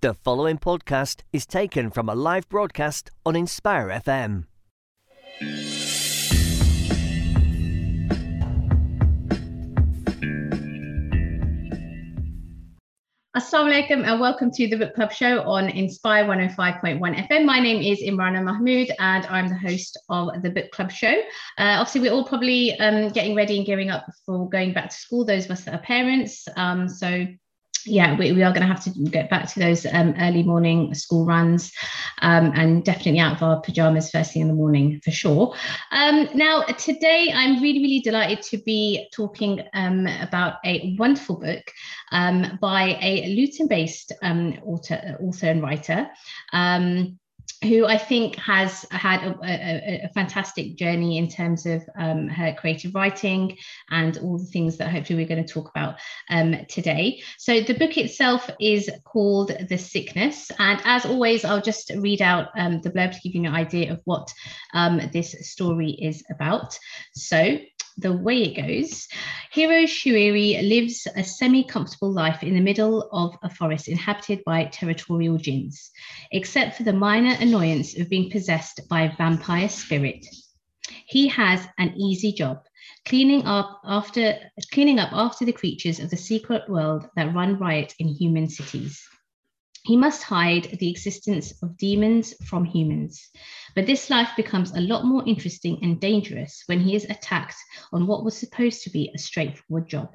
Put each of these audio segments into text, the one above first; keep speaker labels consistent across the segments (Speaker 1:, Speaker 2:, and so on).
Speaker 1: The following podcast is taken from a live broadcast on Inspire FM.
Speaker 2: Assalamu alaikum and welcome to the Book Club show on Inspire 105.1 FM. My name is Imrana Mahmood and I'm the host of the Book Club show. Uh, obviously, we're all probably um, getting ready and gearing up for going back to school, those of us that are parents. Um, so yeah, we, we are going to have to get back to those um, early morning school runs um, and definitely out of our pajamas first thing in the morning for sure. Um, now, today I'm really, really delighted to be talking um, about a wonderful book um, by a Luton based um, author, author and writer who I think has had a, a, a, fantastic journey in terms of um, her creative writing and all the things that hopefully we're going to talk about um, today. So the book itself is called The Sickness. And as always, I'll just read out um, the blurb to give you an idea of what um, this story is about. So the way it goes, Hiro Shuiri lives a semi comfortable life in the middle of a forest inhabited by territorial jinns, except for the minor annoyance of being possessed by a vampire spirit. He has an easy job, cleaning up after cleaning up after the creatures of the secret world that run riot in human cities. He must hide the existence of demons from humans. But this life becomes a lot more interesting and dangerous when he is attacked on what was supposed to be a straightforward job.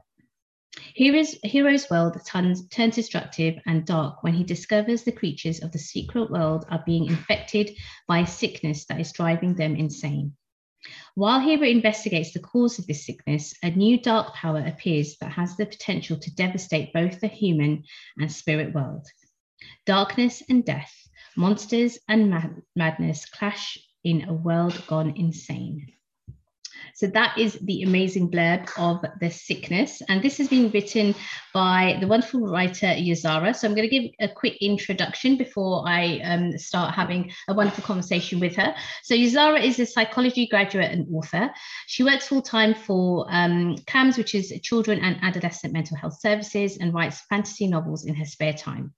Speaker 2: Hero's, Hiro's world turns, turns destructive and dark when he discovers the creatures of the secret world are being infected by a sickness that is driving them insane. While Hero investigates the cause of this sickness, a new dark power appears that has the potential to devastate both the human and spirit world. Darkness and death, monsters and mad- madness clash in a world gone insane. So that is the amazing blurb of The Sickness. And this has been written by the wonderful writer Yazarah. So I'm going to give a quick introduction before I um, start having a wonderful conversation with her. So Yazarah is a psychology graduate and author. She works full time for um, CAMHS, which is Children and Adolescent Mental Health Services, and writes fantasy novels in her spare time.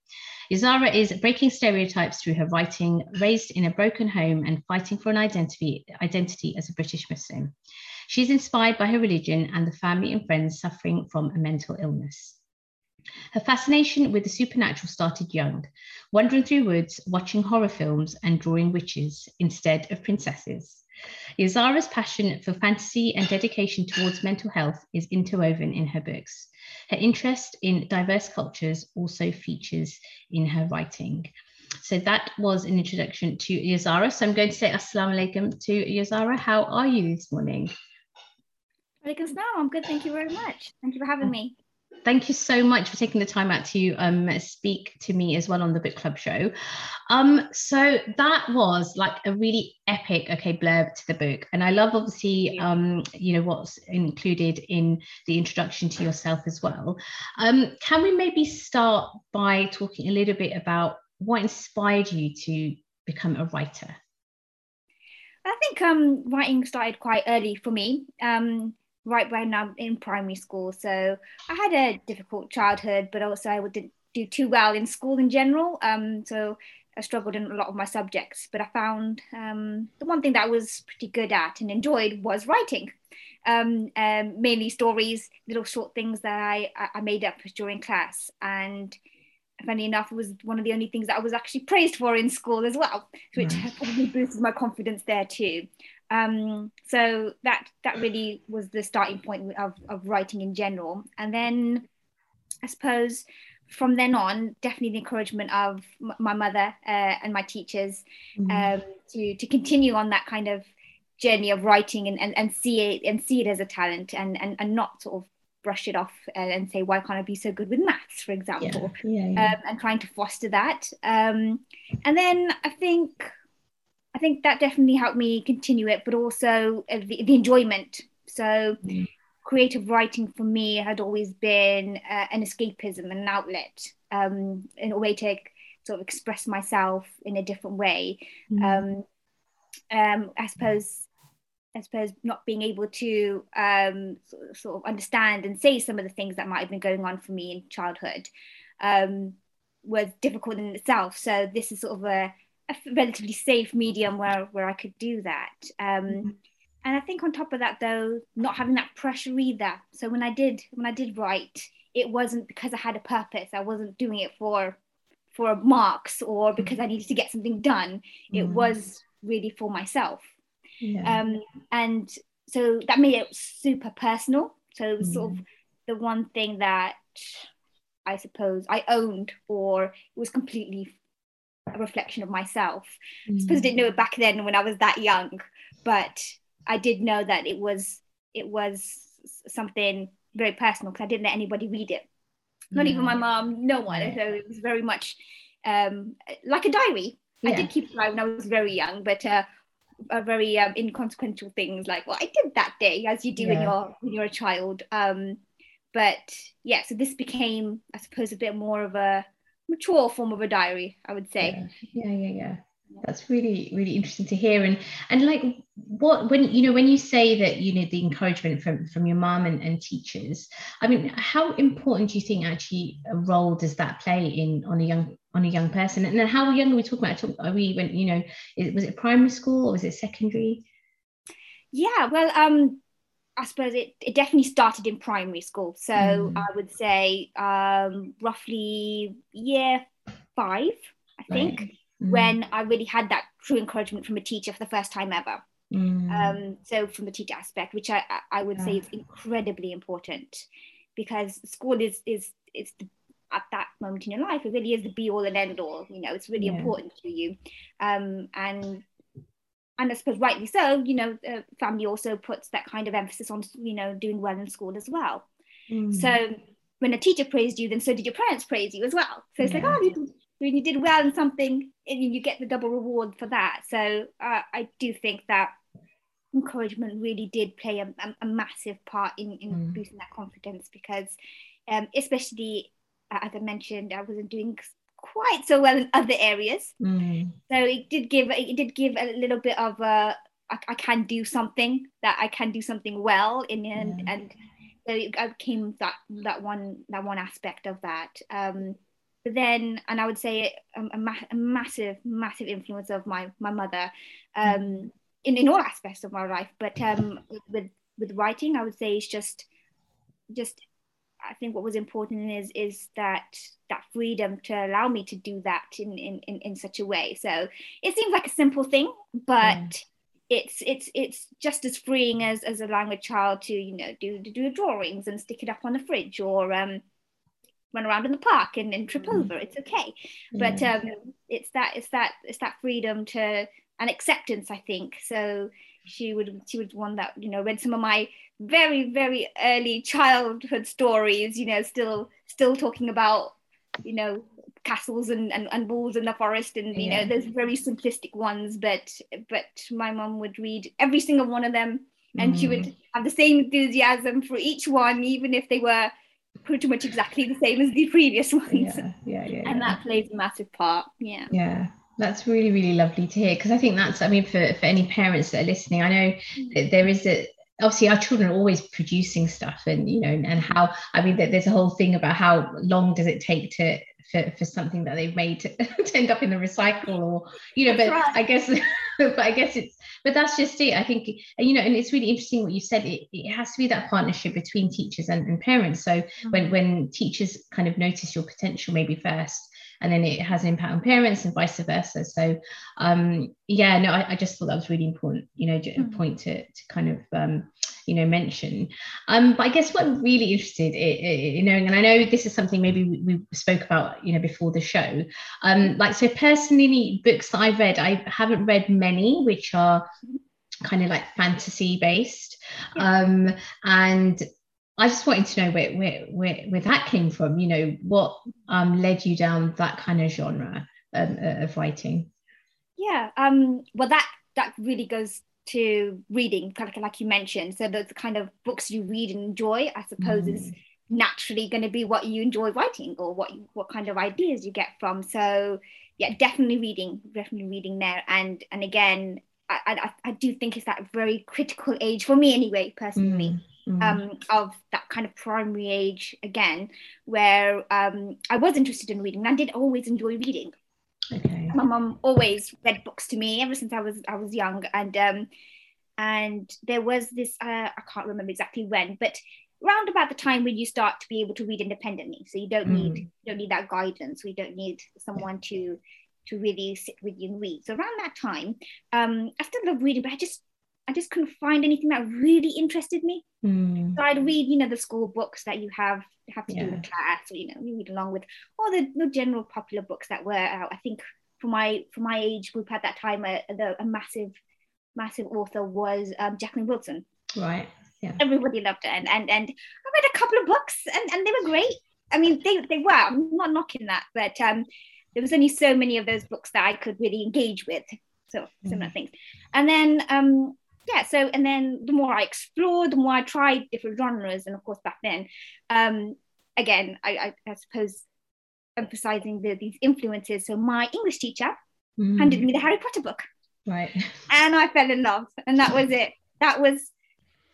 Speaker 2: Yazarah is breaking stereotypes through her writing, raised in a broken home and fighting for an identity, identity as a British Muslim. She's inspired by her religion and the family and friends suffering from a mental illness. Her fascination with the supernatural started young, wandering through woods, watching horror films, and drawing witches instead of princesses. Yazarah's passion for fantasy and dedication towards mental health is interwoven in her books. Her interest in diverse cultures also features in her writing. So that was an introduction to Yazarah. So I'm going to say Assalamu alaikum to Yazarah. How are you this morning?
Speaker 3: Alaikum salam. I'm good. Thank you very much. Thank you for having oh. me
Speaker 2: thank you so much for taking the time out to um, speak to me as well on the book club show. Um, so that was like a really epic, okay, blurb to the book, and I love obviously, um, you know, what's included in the introduction to yourself as well. Um, can we maybe start by talking a little bit about what inspired you to become a writer?
Speaker 3: I think um, writing started quite early for me. Um, right when I'm in primary school. So I had a difficult childhood, but also I didn't do too well in school in general. Um, so I struggled in a lot of my subjects, but I found um, the one thing that I was pretty good at and enjoyed was writing. Um, um, mainly stories, little short things that I, I made up during class. And funny enough, it was one of the only things that I was actually praised for in school as well, which right. probably boosted my confidence there too. Um, so that that really was the starting point of, of writing in general. And then I suppose from then on, definitely the encouragement of m- my mother uh, and my teachers mm-hmm. um, to to continue on that kind of journey of writing and, and, and see it and see it as a talent and, and, and not sort of brush it off and, and say why can't I be so good with maths for example yeah, yeah, yeah. Um, and trying to foster that um, and then I think I think that definitely helped me continue it, but also uh, the, the enjoyment. So, mm. creative writing for me had always been uh, an escapism, an outlet, um, in a way to sort of express myself in a different way. Mm. Um, um, I suppose. I suppose not being able to um, sort, sort, of understand and say some of the things that might have been going on for me in childhood. Um, was difficult in itself. So this is sort of a, a relatively safe medium where where I could do that. Um, mm-hmm. And I think on top of that, though, not having that pressure either. So when I did when I did write, it wasn't because I had a purpose. I wasn't doing it for for marks or because I needed to get something done. It mm. was really for myself. Yeah. Um, and so that made it super personal. So it was mm. sort of mm. the one thing that I suppose I owned, or it was completely a reflection of myself. Mm. I suppose I didn't know it back then when I was that young, but I did know that it was it was something very personal because I didn't let anybody read it not even my mom, no one. So it was very much um, like a diary. Yeah. I did keep a diary when I was very young, but uh, a very um, inconsequential things like, well, I did that day, as you do yeah. when you're when you're a child. Um, but yeah, so this became, I suppose, a bit more of a mature form of a diary, I would say.
Speaker 2: Yeah, yeah, yeah. yeah that's really really interesting to hear and and like what when you know when you say that you need the encouragement from from your mom and, and teachers i mean how important do you think actually a role does that play in on a young on a young person and then how young are we talking about are we when you know was it primary school or was it secondary
Speaker 3: yeah well um I suppose it, it definitely started in primary school. So mm. I would say um, roughly year five, I think. Right mm. when I really had that true encouragement from a teacher for the first time ever. Mm. Um, so from the teacher aspect, which I, I would yeah. say is incredibly important because school is is is the, at that moment in your life, it really is the be all and end all. You know, it's really yeah. important to you, um, and and I suppose rightly so. You know, uh, family also puts that kind of emphasis on you know doing well in school as well. Mm. So when a teacher praised you, then so did your parents praise you as well. So it's yeah. like, oh, you, when you did well in something you get the double reward for that so uh, i do think that encouragement really did play a, a, a massive part in, in mm. boosting that confidence because um, especially uh, as i mentioned i wasn't doing quite so well in other areas mm. so it did give it did give a little bit of a I, I can do something that I can do something well in and yeah. and so it came that that one that one aspect of that um but then and i would say a, a, ma- a massive massive influence of my my mother um, in, in all aspects of my life but um, with with writing i would say it's just just i think what was important is is that that freedom to allow me to do that in in in, in such a way. So it seems like a simple thing but it's it's it's just as freeing as as allowing a child to you know do do drawings and stick it up on the fridge or um run around in the park and, and trip mm. over. It's okay. But um it's that it's that it's that freedom to and acceptance i think. So she would she would one that you know read some of my very very early childhood stories you know still still talking about you know castles and, and, and walls in the forest and you yeah. know those very simplistic ones but but my mom would read every single one of them and mm. she would mm. have the same enthusiasm for each one even if they were pretty much exactly the same as the previous ones.
Speaker 2: Yeah, yeah, yeah.
Speaker 3: and that plays a massive part. Yeah.
Speaker 2: Yeah. That's really, really lovely to hear because I think that's, I mean, for, for any parents that are listening, I know mm. there is a, obviously our children are always producing stuff and you know and how i mean there's a whole thing about how long does it take to for, for something that they've made to, to end up in the recycle or you know but right. i guess but i guess it's but that's just it i think you know and it's really interesting what you said it, it has to be that partnership between teachers and, and parents so mm-hmm. when when teachers kind of notice your potential maybe first and then it has an impact on parents and vice versa. So um yeah no I, I just thought that was really important you know mm-hmm. a point to, to kind of um you know mention. Um but i guess what i'm really interested in, in knowing and i know this is something maybe we, we spoke about you know before the show um like so personally books that i've read i haven't read many which are kind of like fantasy based um and I just wanted to know where, where, where, where that came from, you know, what um, led you down that kind of genre um, uh, of writing?
Speaker 3: Yeah, um, well, that that really goes to reading, kind of like you mentioned. So the, kind of books you read and enjoy, I suppose, mm. is naturally going to be what you enjoy writing or what what kind of ideas you get from. So yeah, definitely reading, definitely reading there. And and again, I I, I do think it's that very critical age for me anyway, personally. Mm mm. um, of that kind of primary age again, where um, I was interested in reading. I did always enjoy reading. Okay. My mum always read books to me ever since I was I was young, and um, and there was this uh, I can't remember exactly when, but around about the time when you start to be able to read independently, so you don't need mm. you don't need that guidance. We don't need someone to to really sit with you and read. So around that time, um, I still love reading, but I just I just couldn't find anything that really interested me. Mm. So I'd read, you know, the school books that you have have to yeah. do in class, or you know, you read along with all the, the general popular books that were out. I think for my for my age group at that time, a, a, a massive massive author was um, Jacqueline Wilson.
Speaker 2: Right.
Speaker 3: Yeah. Everybody loved her, and and and I read a couple of books, and and they were great. I mean, they they were. I'm not knocking that, but um, there was only so many of those books that I could really engage with. So similar mm. things, and then um, yeah, so and then the more I explored, the more I tried different genres, and of course back then, um, again, I, I, I suppose emphasizing the, these influences. So my English teacher mm. handed me the Harry Potter book,
Speaker 2: right,
Speaker 3: and I fell in love, and that was it. That was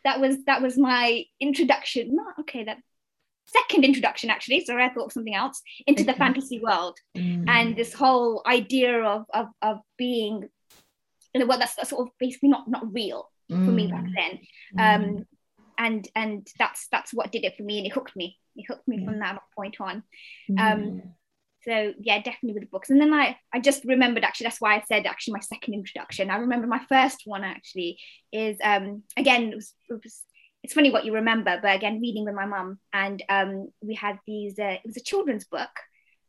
Speaker 3: that was that was my introduction. Not okay, that second introduction actually. Sorry, I thought of something else into okay. the fantasy world mm. and this whole idea of of of being well that's, that's sort of basically not not real mm. for me back mm. then. Um mm. and and that's that's what did it for me and it hooked me. It hooked me from that point on. Um so yeah definitely with the books. And then I I just remembered actually that's why I said actually my second introduction. I remember my first one actually is um again it was, it was it's funny what you remember but again reading with my mum. And um we had these uh, it was a children's book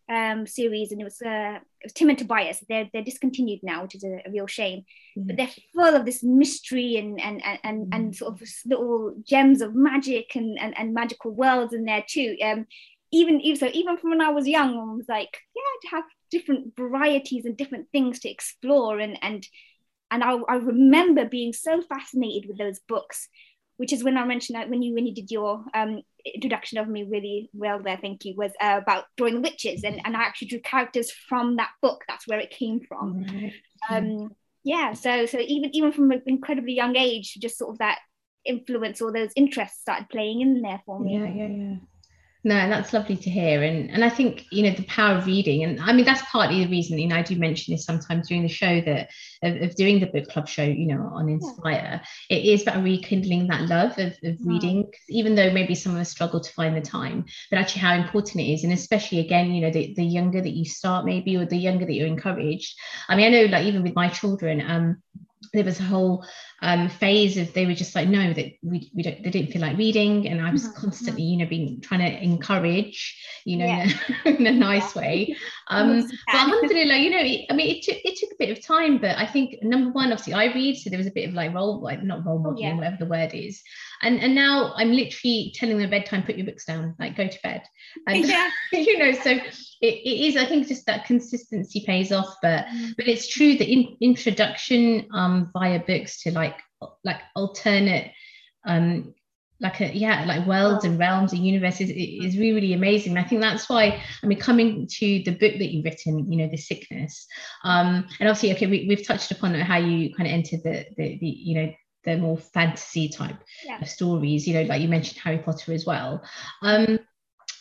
Speaker 3: um, series, and it was uh, Tim and Tobias. They're they're discontinued now, which is a, a real shame. Mm-hmm. But they're full of this mystery and and and and, mm-hmm. and sort of little gems of magic and, and and magical worlds in there too. Um, even even so, even from when I was young, I was like, yeah, to have different varieties and different things to explore, and and and I, I remember being so fascinated with those books which is when I mentioned that when you when you did your um, introduction of me really well there, thank you, was uh, about drawing witches, and, and I actually drew characters from that book. That's where it came from. Right. Um, yeah, so so even even from an incredibly young age, just sort of that influence or those interests started playing in there for me.
Speaker 2: Yeah, yeah, yeah. No, that's lovely to hear. And and I think, you know, the power of reading, and I mean, that's partly the reason, you know, I do mention this sometimes during the show that of, of doing the book club show, you know, on Inspire, yeah. it is about rekindling that love of, of reading, even though maybe some of us struggle to find the time, but actually how important it is. And especially again, you know, the, the younger that you start maybe, or the younger that you're encouraged. I mean, I know like even with my children, um, there was a whole um, phase of they were just like no that we, we don't they didn't feel like reading and I was mm-hmm. constantly you know being trying to encourage you know yeah. in, a, in, a, nice yeah. way um but alhamdulillah you know it, I mean it took it took a bit of time but I think number one obviously I read so there was a bit of like role like not role oh, modeling yeah. whatever the word is and and now I'm literally telling them bedtime put your books down like go to bed and yeah. you know so it, it is i think just that consistency pays off but mm. but it's true that in, introduction um via books to like like alternate um like a yeah like worlds and realms and universes is really, really amazing and i think that's why i mean coming to the book that you've written you know the sickness um and obviously okay we, we've touched upon how you kind of entered the, the the you know the more fantasy type yeah. stories you know like you mentioned harry potter as well um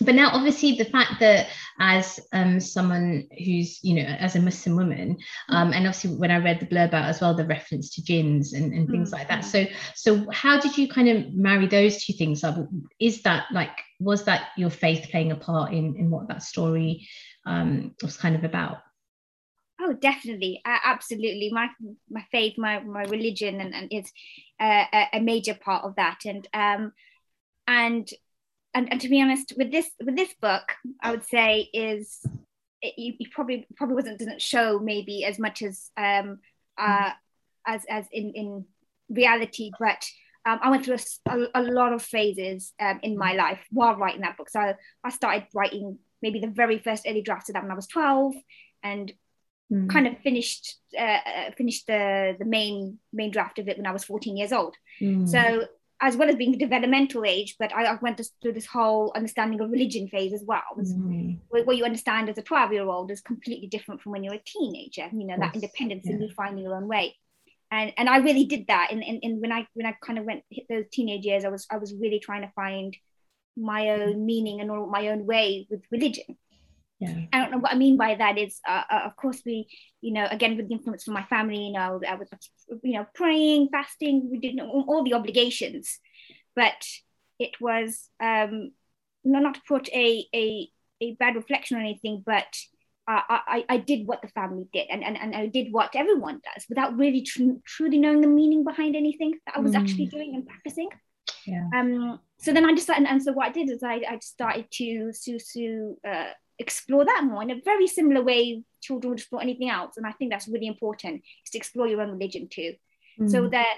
Speaker 2: but now obviously the fact that as um, someone who's you know as a muslim woman um, and obviously when i read the blurb out as well the reference to jinns and, and things mm-hmm. like that so so how did you kind of marry those two things up is that like was that your faith playing a part in in what that story um, was kind of about
Speaker 3: Oh, definitely, uh, absolutely. My my faith, my my religion, and, and is uh, a, a major part of that. And um, and and, and to be honest, with this with this book, I would say is it, you, probably probably wasn't didn't show maybe as much as um uh as as in in reality, but um, I went through a, a, a lot of phases um, in my life while writing that book. So I started writing maybe the very first early drafts of that when I was 12 and mm. kind of finished uh, uh, finished the the main main draft of it when I was 14 years old. Mm. So as well as being the developmental age, but I, I went through this whole understanding of religion phase as well. Mm. What, you understand as a 12 year old is completely different from when you're a teenager, you know, that independence yeah. and you finding your own way. and and I really did that. And, and, and when I when I kind of went hit those teenage years, I was I was really trying to find my own meaning and my own way with religion.
Speaker 2: Yeah.
Speaker 3: I don't know what I mean by that is, uh, uh, of course, we, you know, again with the influence from my family, you know, I was, you know, praying, fasting, we did all, the obligations, but it was um, not to put a, a a bad reflection on anything, but I, I, did what the family did and, and, and I did what everyone does without really tr- truly knowing the meaning behind anything that I was mm. actually doing and practicing.
Speaker 2: Yeah.
Speaker 3: Um, so then I just and, and so what I did is I, I started to to, to uh, explore that more in a very similar way children would explore anything else. And I think that's really important is to explore your own religion too. Mm. So that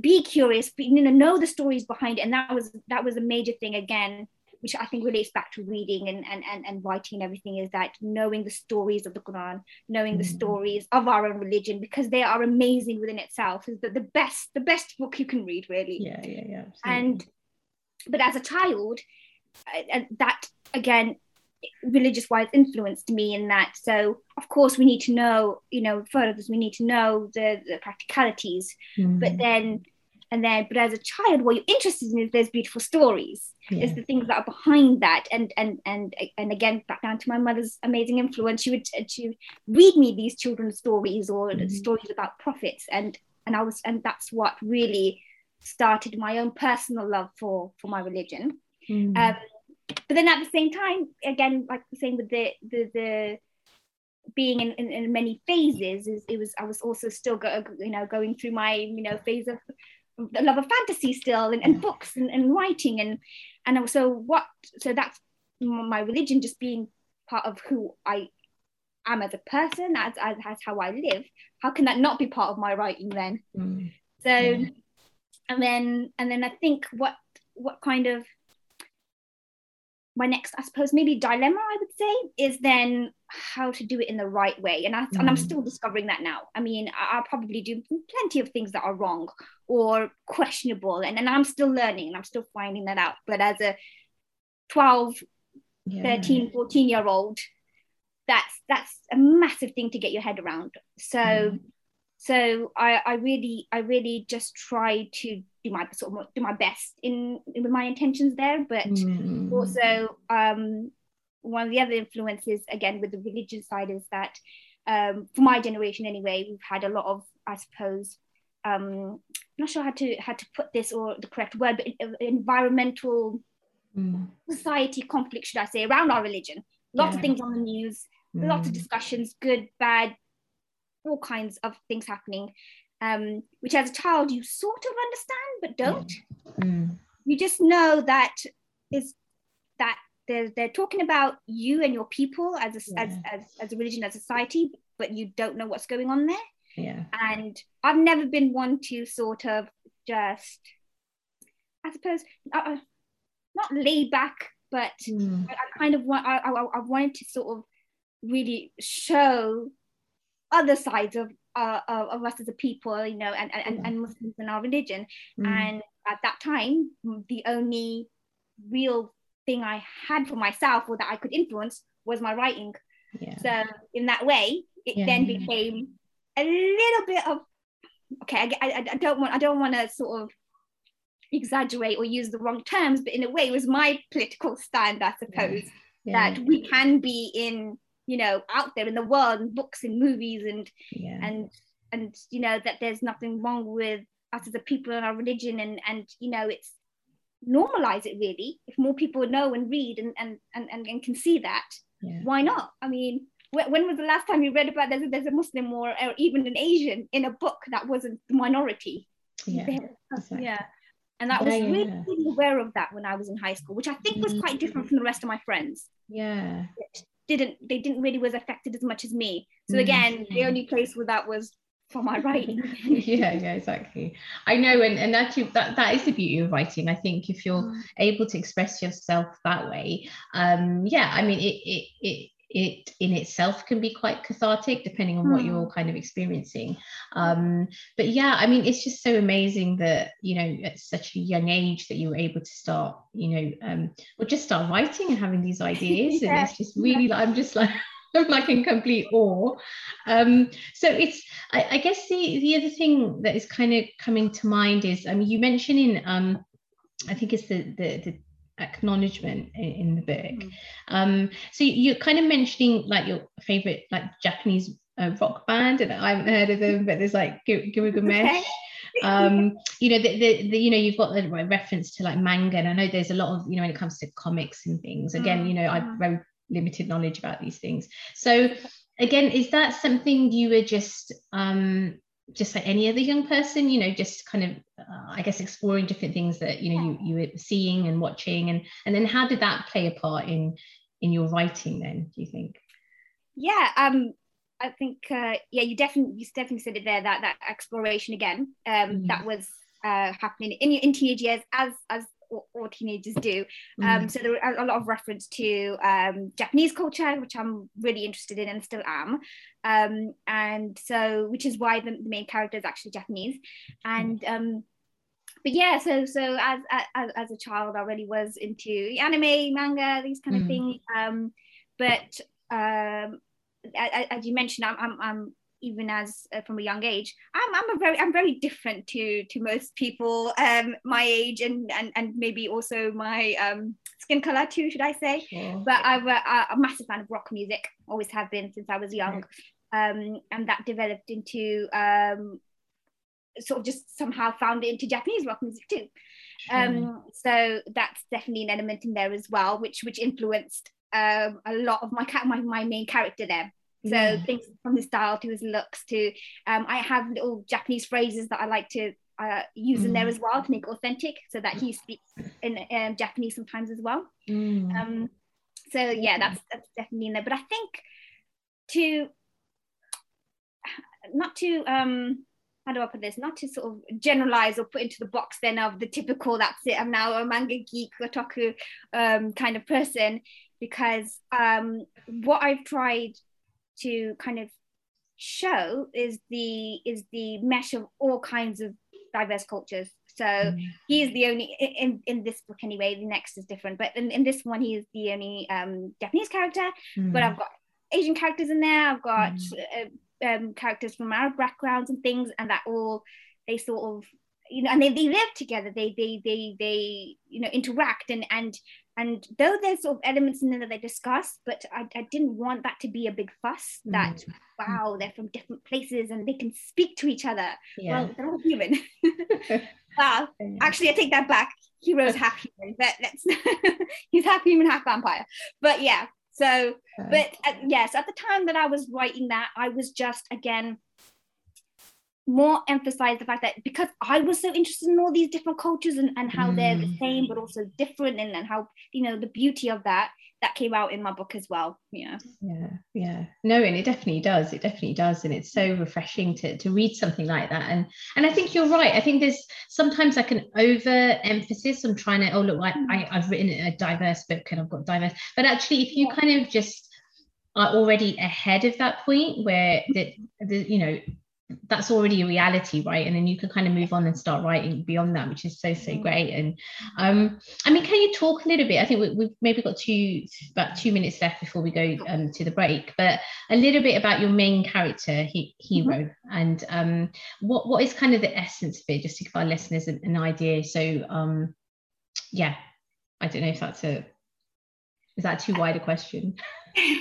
Speaker 3: be curious, be, you know, know the stories behind it. And that was that was a major thing again which I think relates back to reading and, and, and, and writing and everything, is that knowing the stories of the Quran, knowing the mm. stories of our own religion, because they are amazing within itself, is the, the best, the best book you can read, really.
Speaker 2: Yeah, yeah, yeah.
Speaker 3: Absolutely. And but as a child, that again, religious wise influenced me in that. So of course we need to know, you know, further we need to know the, the practicalities, mm. but then and then but as a child what you're interested in is those beautiful stories yeah. is the things that are behind that and and and and again back down to my mother's amazing influence she would to read me these children's stories or mm-hmm. stories about prophets and and i was and that's what really started my own personal love for for my religion mm. um, but then at the same time again like the same with the the the being in, in, in many phases is it was I was also still go, you know going through my you know phase of the love of fantasy still and, and books and, and writing and and also what so that's my religion just being part of who I am as a person as, as, as how I live how can that not be part of my writing then mm. so yeah. and then and then I think what what kind of my next, I suppose, maybe dilemma, I would say, is then how to do it in the right way. And, I, mm. and I'm mm. still discovering that now. I mean, I, will probably do plenty of things that are wrong or questionable. And, and I'm still learning and I'm still finding that out. But as a 12, yeah. 13, 14 year old, that's that's a massive thing to get your head around. So mm. So I, I really, I really just try to do my sort of do my best in, in with my intentions there but mm. also um, one of the other influences again with the religious side is that um, for my generation anyway we've had a lot of i suppose um, I'm not sure how to how to put this or the correct word but environmental mm. society conflict should i say around our religion lots yeah. of things on the news mm. lots of discussions good bad all kinds of things happening um, which as a child you sort of understand but don't. Mm. You just know that is that they're, they're talking about you and your people as a, yeah. as, as, as a religion, as a society, but you don't know what's going on there.
Speaker 2: Yeah.
Speaker 3: And I've never been one to sort of just, I suppose, uh, uh not lay back, but mm. I, I, kind of want, I, I, I wanted to sort of really show other sides of uh, of us as a people, you know, and, and, and Muslims in our religion. Mm. And at that time, the only real thing I had for myself or that I could influence was my writing. Yeah. So in that way, it yeah, then became a little bit of okay. I, I, I don't want I don't want to sort of exaggerate or use the wrong terms, but in a way, it was my political stand, I suppose, that we can be in you know out there in the world and books and movies and yeah. and and you know that there's nothing wrong with us as a people and our religion and and you know it's normalize it really if more people know and read and and and, and, can see that yeah. why not i mean when was the last time you read about there's a, there's a muslim or, or even an asian in a book that wasn't the minority
Speaker 2: yeah exactly.
Speaker 3: yeah and that yeah, was really, yeah. really aware of that when i was in high school which i think was quite different mm. from the rest of my friends
Speaker 2: yeah
Speaker 3: didn't they didn't really was affected as much as me so mm. again mm-hmm. the only place where that was for my writing
Speaker 2: yeah yeah exactly i know and and actually that that is the beauty of writing i think if you're mm. able to express yourself that way um yeah i mean it it, it it in itself can be quite cathartic depending on what you're hmm. kind of experiencing um, but yeah i mean it's just so amazing that you know at such a young age that you were able to start you know um, or just start writing and having these ideas yeah. and it's just really yeah. i'm just like I'm like in complete awe. Um, so it's, I, I, guess the the other thing that is kind of coming to mind is, I mean, you mentioned in, um, I think it's the the, the acknowledgement in, in, the book. Mm. Um, so you're kind of mentioning like your favorite like Japanese uh, rock band, and I haven't heard of them, but there's like Gilgamesh. Okay. um you know the, the, the, you know you've got the reference to like manga and i know there's a lot of you know when it comes to comics and things again mm. you know i've mm. very limited knowledge about these things so again is that something you were just um just like any other young person you know just kind of uh, i guess exploring different things that you know you, you were seeing and watching. And and then how did that play a part in in your writing then do you think?
Speaker 3: Yeah um i think uh, yeah you definitely you definitely said it there that that exploration again um mm. that was uh happening in in teenage years as as all teenagers do. Um, mm. So there are a lot of reference to um, Japanese culture, which I'm really interested in and still am. Um, and so, which is why the, the, main character is actually Japanese. And um, but yeah, so so as, as as a child, I really was into anime, manga, these kind of mm. things. Um, but um, as you mentioned, I'm, I'm, I'm even as uh, from a young age i'm, I'm a very i'm very different to to most people um my age and and, and maybe also my um skin color too should i say. Yeah. but i'm a, a, massive fan of rock music always have been since i was young. Um and that developed into um sort of just somehow found it into japanese rock music too. Um so that's definitely an element in there as well which which influenced um, a lot of my, my my main character there so yeah. things from his style to his looks to um, I have little Japanese phrases that I like to uh, use mm. in there mm. as well to make authentic so that he speaks in um, Japanese sometimes as well. Mm. Um, so yeah, that's, that's definitely in there. But I think to not to um how do I put this? Not to sort of generalize or put into the box then of the typical that's it. I'm now a manga geek, otaku um, kind of person because um, what I've tried to kind of show is the is the mesh of all kinds of diverse cultures so mm. he is the only in in this book anyway the next is different but in, in this one he is the only um japanese character mm. but i've got asian characters in there i've got mm. uh, um, characters from arab backgrounds and things and that all they sort of you know and they, they live together they they they they you know interact and and and though there's sort of elements in there that they discuss but I, I didn't want that to be a big fuss mm. that wow they're from different places and they can speak to each other. Yeah. well they're all human. Wow actually i take that back. Hero's half human but let's he's half human half vampire. But yeah so but uh, yes at the time that i was writing that i was just again more emphasize the fact that because I was so interested in all these different cultures and, and how mm. they're the same but also different and, and how you know the beauty of that that came out in my book as well yeah
Speaker 2: yeah yeah no and it definitely does it definitely does and it's so refreshing to, to read something like that and and I think you're right I think there's sometimes like an over emphasis on trying to oh look I, mm. I I've written a diverse book and I've got diverse but actually if you yeah. kind of just are already ahead of that point where that the you know that's already a reality right? And then you can kind of move on and start writing beyond that which is so so mm. great. And um i mean can you talk a little bit? I think we, have maybe got two about two minutes left before we go um, to the break but a little bit about your main character he, hero. Mm-hmm. and um what what is kind of the essence of it just to give our listeners an, an idea? So um yeah i don't know if that's a is that too wide a question?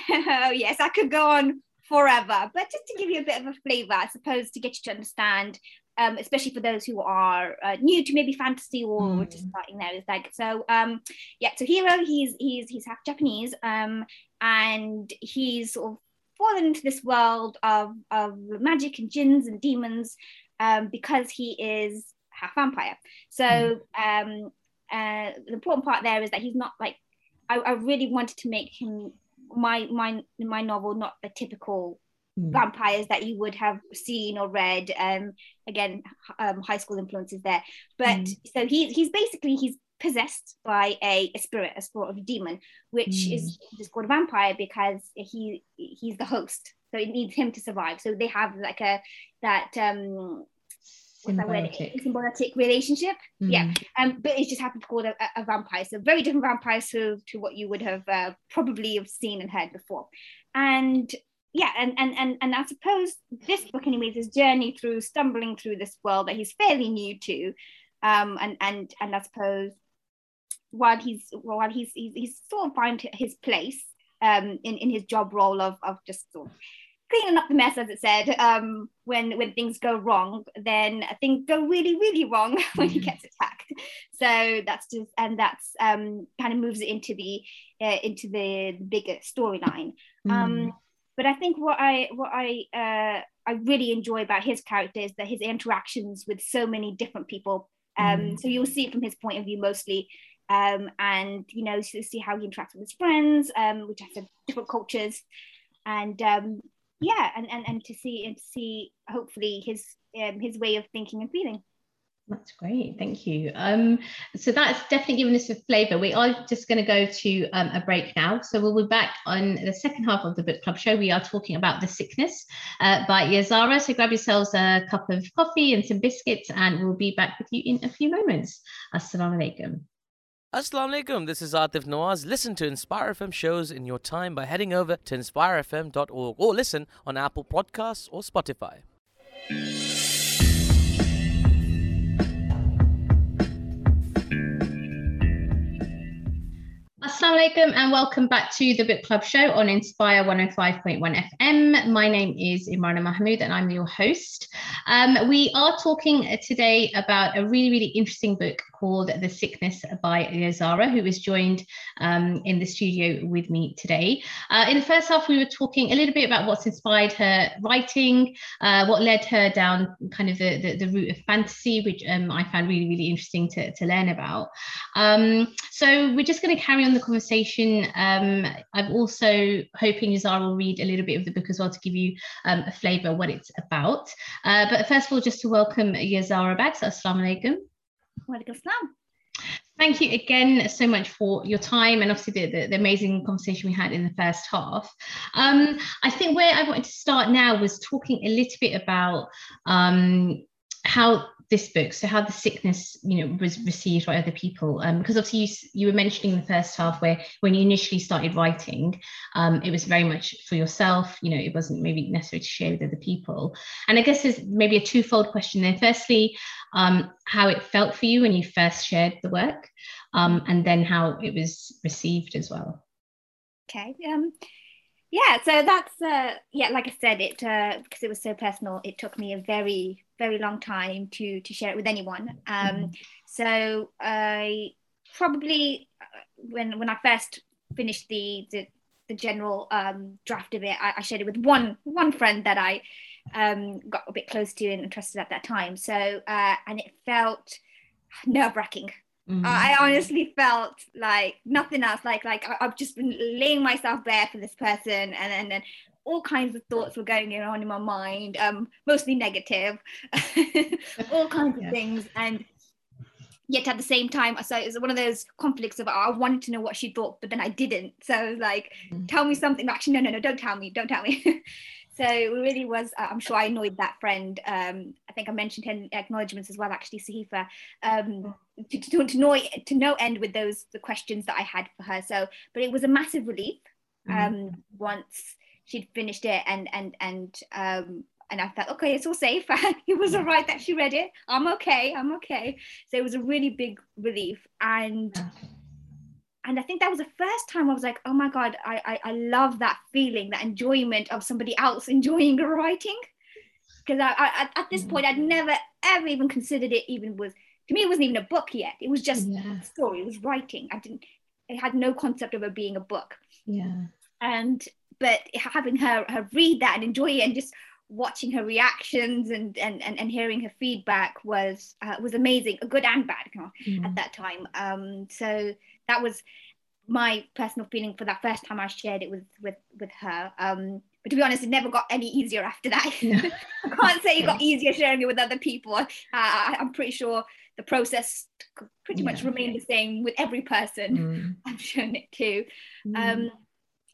Speaker 3: Oh yes i could go on forever. But just to give you a bit of a flavor, I suppose, to get you to understand, um, especially for those who are uh, new to maybe fantasy or mm. just starting there, is like so. Um, yeah, so Hero, he's he's he's half Japanese, um, and he's sort of fallen into this world of of magic and jinns and demons, um, because he is half vampire. So mm. um, uh, the important part there is that he's not like I, I really wanted to make him my my my novel not the typical mm. vampires that you would have seen or read um again um, high school influences there but mm. so he, he's basically he's possessed by a, a spirit a sort of a demon which mm. is just called a vampire because he he's the host so it needs him to survive so they have like a that um symbiotic. symbiotic relationship. Mm. Yeah, um, but it's just happened to call a, a, vampire. So very different vampires to, to what you would have uh, probably have seen and heard before. and yeah, and, and and and I suppose this book, anyways, is journey through stumbling through this world that he's fairly new to, um, and and and I suppose while he's while he's he's, he's sort of find his place um, in in his job role of of just sort of cleaning up the mess, as it said. Um, when when things go wrong, then things go really really wrong when he mm. gets attacked. So that's just and that's um, kind of moves it into the uh, into the bigger storyline. Mm. Um, but I think what I what I uh, I really enjoy about his character is that his interactions with so many different people. Um, mm. So you'll see it from his point of view mostly, um, and you know see how he interacts with his friends, um, which have different cultures, and um, yeah, and, and and to see and to see hopefully his um, his way of thinking and feeling.
Speaker 2: That's great, thank you. Um, so that's definitely given us a flavour. We are just going to go to um, a break now. So we'll be back on the second half of the book club show. We are talking about The Sickness uh, by Yazarah. So grab yourselves a cup of coffee and some biscuits, and we'll be back with you in a few moments. Assalamu alaikum.
Speaker 4: Assalamu alaikum, this is Atif Nawaz. Listen to Inspire FM shows in your time by heading over to inspirefm.org or listen on Apple Podcasts or Spotify.
Speaker 2: Assalamu alaikum and welcome back to the Book Club Show on Inspire 105.1 FM. My name is Imrana Mahmood and I'm your host. Um, we are talking today about a really, really interesting book called The Sickness by Yazarah, who is joined um, in the studio with me today. Uh, in the first half, we were talking a little bit about what's inspired her writing, uh, what led her down kind of the, the, the route of fantasy, which um, I found really, really interesting to, to learn about. Um, so we're just going to carry on the conversation. Um, I'm also hoping Yazarah will read a little bit of the book as well to give you um, a flavour what it's about. Uh, but first of all, just to welcome Yazarah back. So, Assalamu alaikum. Thank you again so much for your time and obviously the, the, the amazing conversation we had in the first half. Um, I think where I wanted to start now was talking a little bit about um, how this book so how the sickness you know was received by other people um, because obviously you, you were mentioning the first half where when you initially started writing um, it was very much for yourself you know it wasn't maybe necessary to share with other people. And i guess there's maybe a twofold question there. Firstly um, how it felt for you when you first shared the work um, and then how it was received as well.
Speaker 3: Okay um yeah so that's uh yeah like i said it uh because it was so personal it took me a very very long time to to share it with anyone. Um mm-hmm. so i probably uh, when when i first finished the the, the general um draft of it I, I, shared it with one one friend that i um got a bit close to and trusted at that time. So uh and it felt nerve-wracking Mm-hmm. I honestly felt like nothing else. Like like I, have just been laying myself bare for this person, and then and all kinds of thoughts were going on in my mind, um, mostly negative, all kinds of yeah. things, and yet at the same time, so it was one of those conflicts of I wanted to know what she thought, but then I didn't. So I was like, mm-hmm. tell me something. Actually, no, no, no, don't tell me, don't tell me. so it really was uh, i'm sure i annoyed that friend um, i think i mentioned in acknowledgements as well actually sahifa um, to, to, to, no, to no end with those the questions that i had for her so but it was a massive relief mm-hmm. um, mm-hmm. once she'd finished it and and and um, and I felt okay, it's all safe. it was all right that she read it. I'm okay. I'm okay. So it was a really big relief, and and I think that was the first time I was like, oh my god, I I, I love that feeling, that enjoyment of somebody else enjoying a writing. Because I, I at this point I'd never ever even considered it even was to me it wasn't even a book yet. It was just yeah. a story. It was writing. I didn't. It had no concept of it being a book.
Speaker 2: Yeah.
Speaker 3: And but having her her read that and enjoy it and just watching her reactions and and and, and hearing her feedback was uh, was amazing, good and bad you know, mm. at that time. Um, so that was my personal feeling for that first time I shared it with with with her. Um, but to be honest, it never got any easier after that. I can't say it got easier sharing it with other people. Uh, I'm pretty sure the process pretty yeah. much remained the same with every person mm. I've shown it to. Mm. Um,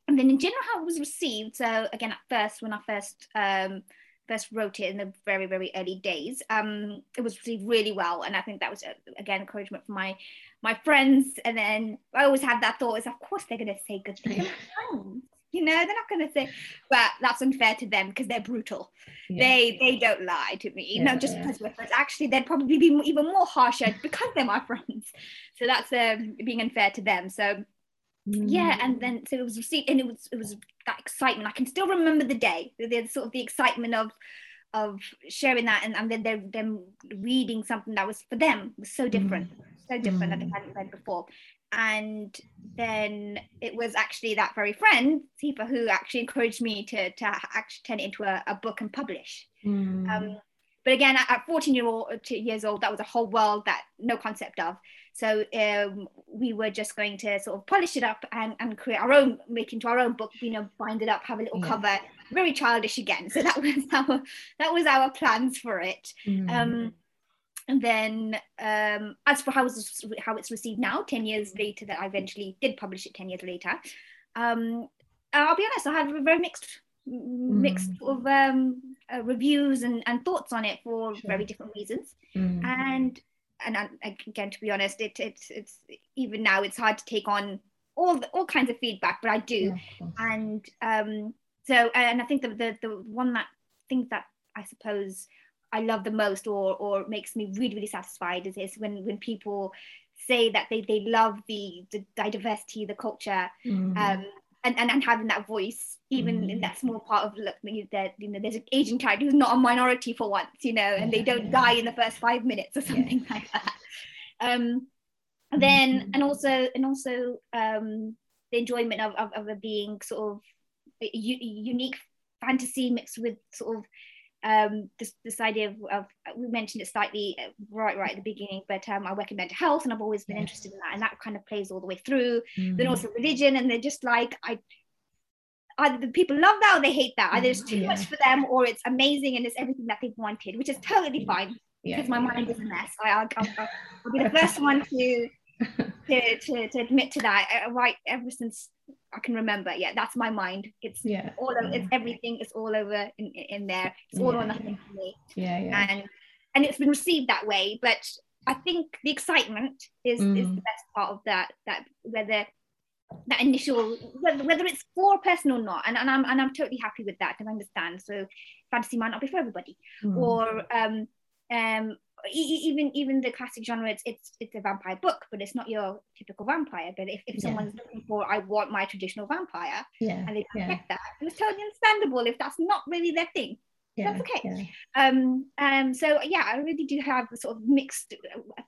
Speaker 3: and then in general how it was received so again at first when i first um first wrote it in the very very early days um it was received really well and i think that was uh, again encouragement from my my friends and then i always had that thought is of course they're going to say good things you know they're not going to say but that's unfair to them because they're brutal yeah. they they don't lie to me yeah, not just yeah. because we're friends actually they'd probably be even more harsher because they're my friends so that's um, being unfair to them so. Yeah and then so it was received and it was it was that excitement i can still remember the day the, the sort of the excitement of of sharing that and, and then they're them reading something that was for them was so different mm. so different mm. that they hadn't read before and then it was actually that very friend Sifa who actually encouraged me to to actually turn it into a, a book and publish mm. um, but again at, 14 year old, years old that was a whole world that no concept of so um, we were just going to sort of polish it up and, and create our own make into our own book you know bind it up have a little yeah. cover very childish again so that was our that was our plans for it mm. um, and then um, as for how it's, how it's received now 10 years later that i eventually did publish it 10 years later um, i'll be honest i had very mixed mixed mm. of um, uh, reviews and, and thoughts on it for sure. very different reasons mm. and and again to be honest it, it's it's even now it's hard to take on all the, all kinds of feedback but i do. Yeah, and um so and i think the, the the one that thing that i suppose I love the most or or makes me really really satisfied is, is when when people say that they they love the the diversity the culture. Mm-hmm. um and, and and having that voice even mm-hmm. in that small part of look that you know there's an Asian character who's not a minority for once you know and they don't die in the first five minutes or something yeah. like that um then mm-hmm. and also and also um the enjoyment of, of, of being sort of unique fantasy mixed with sort of um, this, this idea of, of, we mentioned it slightly uh, right right at the beginning, but um, I work in mental health and I've always been interested in that, and that kind of plays all the way through. Mm-hmm. Then also religion, and they're just like I. Either the people love that or they hate that. Either it's too yeah. much for them or it's amazing and it's everything that they've wanted, which is totally fine yeah, because my mind is a mess. I, I'll, I'll, I'll, be the first one to to, to, to admit to that. Uh, right, ever since I can remember. Yeah, that's my mind. It's yeah, all over, it's everything. It's all over in, in there. It's all yeah, or nothing yeah. for me.
Speaker 2: Yeah, yeah.
Speaker 3: And and it's been received that way. But I think the excitement is mm. is the best part of that. That whether that initial whether, whether it's for a person or not, and, and I'm and I'm totally happy with that. And I understand. So fantasy might not be for everybody, mm. or um um even even the classic genre it's it's it's a vampire book but it's not your typical vampire but if, if yeah. someone's looking for i want my traditional vampire
Speaker 2: yeah
Speaker 3: and they
Speaker 2: don't
Speaker 3: yeah. get that it's totally understandable if that's not really their thing yeah, that's okay um um so yeah i really do have a sort of mixed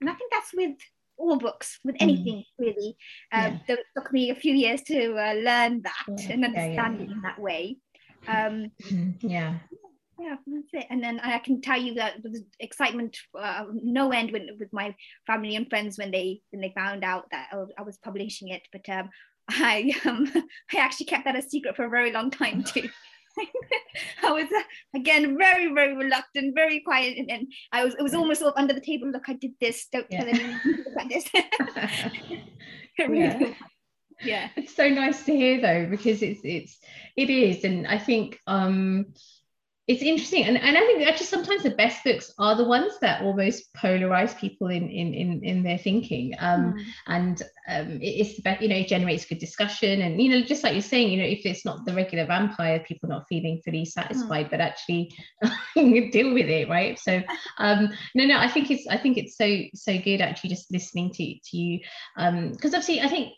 Speaker 3: and i think that's with all books with mm. anything mm. really um yeah. it took me a few years to uh, learn that and understand it in that way um
Speaker 2: mm, yeah
Speaker 3: yeah that's it and then i can tell you that the excitement uh, no end when, with my family and friends when they when they found out that i was publishing it but um i um i actually kept that a secret for a very long time too I was uh, again very, very reluctant, very quiet, and, and, I was it was almost sort of under the table. Look, I did this. Don't yeah. tell anyone about this.
Speaker 2: yeah. yeah, it's so nice to hear though because it's it's it is, and I think um it's interesting. And, and i think actually sometimes the best books are the ones that almost polarize people in in in, in their thinking. Um, mm. and um, it's the best you know it generates good discussion. And you know just like you're saying you know if it's not the regular vampire people not feeling fully satisfied mm. but actually deal with it right? So um no no i think it's i think it's so so good actually just listening to to you. Um because obviously i think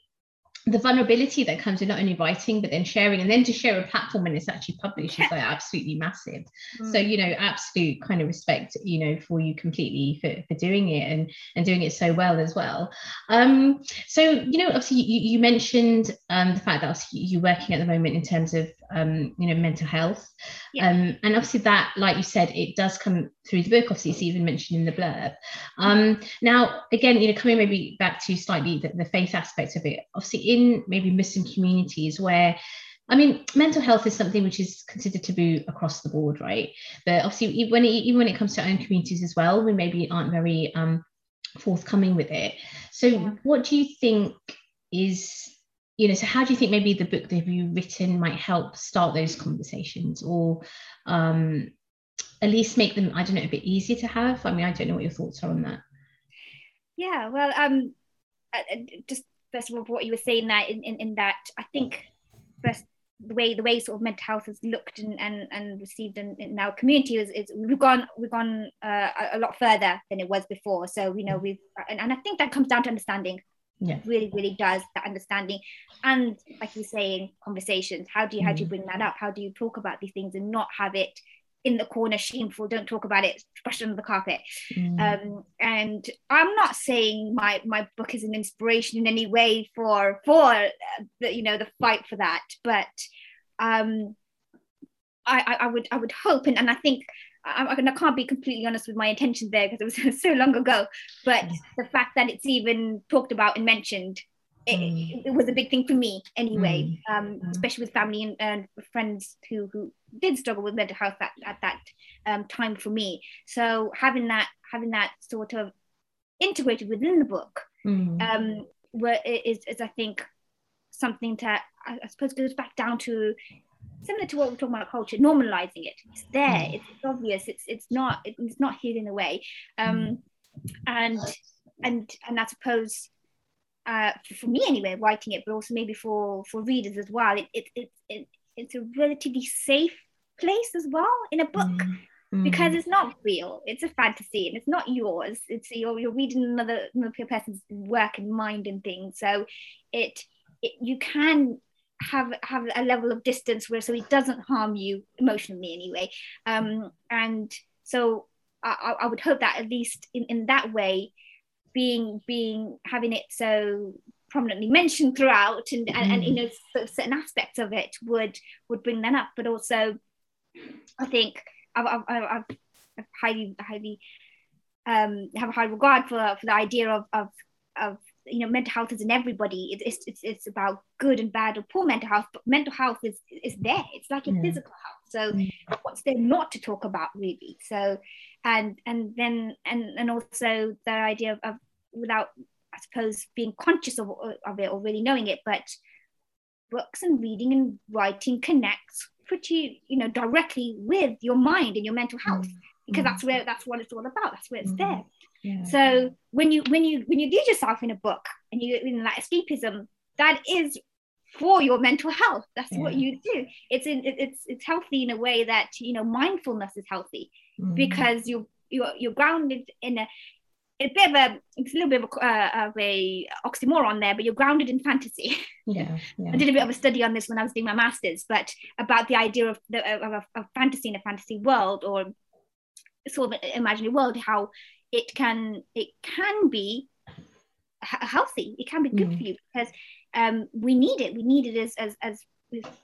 Speaker 2: the vulnerability that comes with not only writing but then sharing and then to share a platform when it's actually published is like absolutely massive mm. so you know absolute kind of respect you know for you completely for, for doing it and and doing it so well as well um so you know obviously you, you mentioned um the fact that you're working at the moment in terms of um you know mental health yeah. um and obviously that like you said it does come through the book obviously it's even mentioned in the blurb um now again you know coming maybe back to slightly the, the faith aspect of it obviously in maybe Muslim communities where I mean, mental health is something which is considered taboo across the board, right? But obviously, when it, even when it comes to our own communities as well, we maybe aren't very um, forthcoming with it. So, yeah. what do you think is, you know, so how do you think maybe the book that you've written might help start those conversations, or um, at least make them, I don't know, a bit easier to have? I mean, I don't know what your thoughts are on that.
Speaker 3: Yeah, well, um, just first of all what you were saying that in, in, in that I think first the way the way sort of mental health has looked and and, and received in, in our community is, is we've gone we've gone uh, a lot further than it was before. So you know we've and, and i think that comes down to understanding.
Speaker 2: Yeah.
Speaker 3: Really really does that understanding. And like you're saying conversations how do you how do you bring that up? How do you talk about these things and not have it in the corner shameful don't talk about it brush it under the carpet
Speaker 2: Mm.
Speaker 3: um, and i'm not saying my my book is an inspiration in any way for for uh, the you know the fight for that but um i i, I would i would hope and, and i think I, I can't be completely honest with my intentions there because it was so long ago but
Speaker 2: Yeah.
Speaker 3: the fact that it's even talked about and mentioned it,
Speaker 2: Mm.
Speaker 3: it was a big thing for me anyway
Speaker 2: Mm.
Speaker 3: um,
Speaker 2: Mm.
Speaker 3: especially with family and, and friends who who did struggle with mental health at, at that um, time for me so having that having that sort of integrated within the book
Speaker 2: Mm.
Speaker 3: um, where it is, is I think something that I, I suppose goes back down to similar to what we're talking about culture, normalizing it. It's there, it's, it's obvious, it's it's not it's not hidden away. Um, and and and I suppose uh, for, me anyway, writing it, but also maybe for for readers as well, it, it, it, it it's a relatively safe place as well in a book
Speaker 2: Mm. Mm.
Speaker 3: because it's not real. It's a fantasy and it's not yours. It's you're, you're reading another another person's work and mind and things. So it, it you can have have a level of distance where so it doesn't harm you emotionally anyway. Um and so i, I- I would hope that at least in, in that way being being having it so prominently mentioned throughout and, and, and you know sort of certain aspects of it would would bring that up. But also i think I've, I've, I've, I've highly highly um, have a high regard for for the idea of of, of you know mental health is in everybody it's, it's it's about good and bad or poor mental health but mental health is is there it's like your
Speaker 2: Yeah.
Speaker 3: physical health so
Speaker 2: Mm.
Speaker 3: what's there not to talk about really so and and then and and also the idea of, of without i suppose being conscious of, of it or really knowing it but books and reading and writing connects pretty you know directly with your mind and your mental health because
Speaker 2: Mm.
Speaker 3: that's where that's what it's all about that's where it's
Speaker 2: Mm.
Speaker 3: there
Speaker 2: Yeah.
Speaker 3: so when you when you when you lose yourself in a book and you in like escapism that is for your mental health that's what you do it's in it's it's healthy in a way that you know mindfulness is healthy
Speaker 2: Mm.
Speaker 3: because you you're you're grounded in a a bit of a it's a little bit of a, uh, of a oxymoron there but you're grounded in fantasy
Speaker 2: yeah, yeah.
Speaker 3: I did a bit of a study on this when I was doing my masters, but about the idea of the of a, of fantasy in a fantasy world or sort of imaginary world, how it can it can be h- healthy, it can be good
Speaker 2: Mm.
Speaker 3: for you because um, we need it. We need it as as as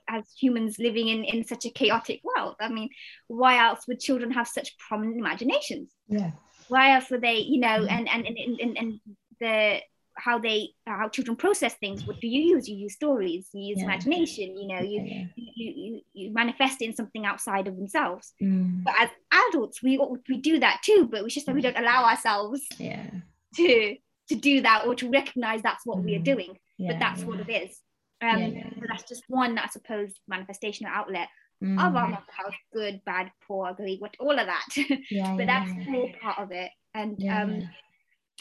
Speaker 3: as humans living in in such a chaotic world. I mean, why else would children have such prominent imaginations?
Speaker 2: yeah.
Speaker 3: why else would they you know
Speaker 2: Mhm.
Speaker 3: and and and, and, and the how they how children process things what do you use you use stories you use
Speaker 2: Yeah.
Speaker 3: imagination you know you,
Speaker 2: yeah,
Speaker 3: you you you manifest in something outside of themselves
Speaker 2: Mm.
Speaker 3: but as adults we we do that too but it's just that we don't allow ourselves
Speaker 2: yeah.
Speaker 3: to to do that or to recognize that's what we are
Speaker 2: Mhm.
Speaker 3: doing but that's what it is um so that's just one i suppose manifestation or outlet
Speaker 2: Mm.
Speaker 3: of our mental health good bad poor ugly what all of that but that's all part of it and um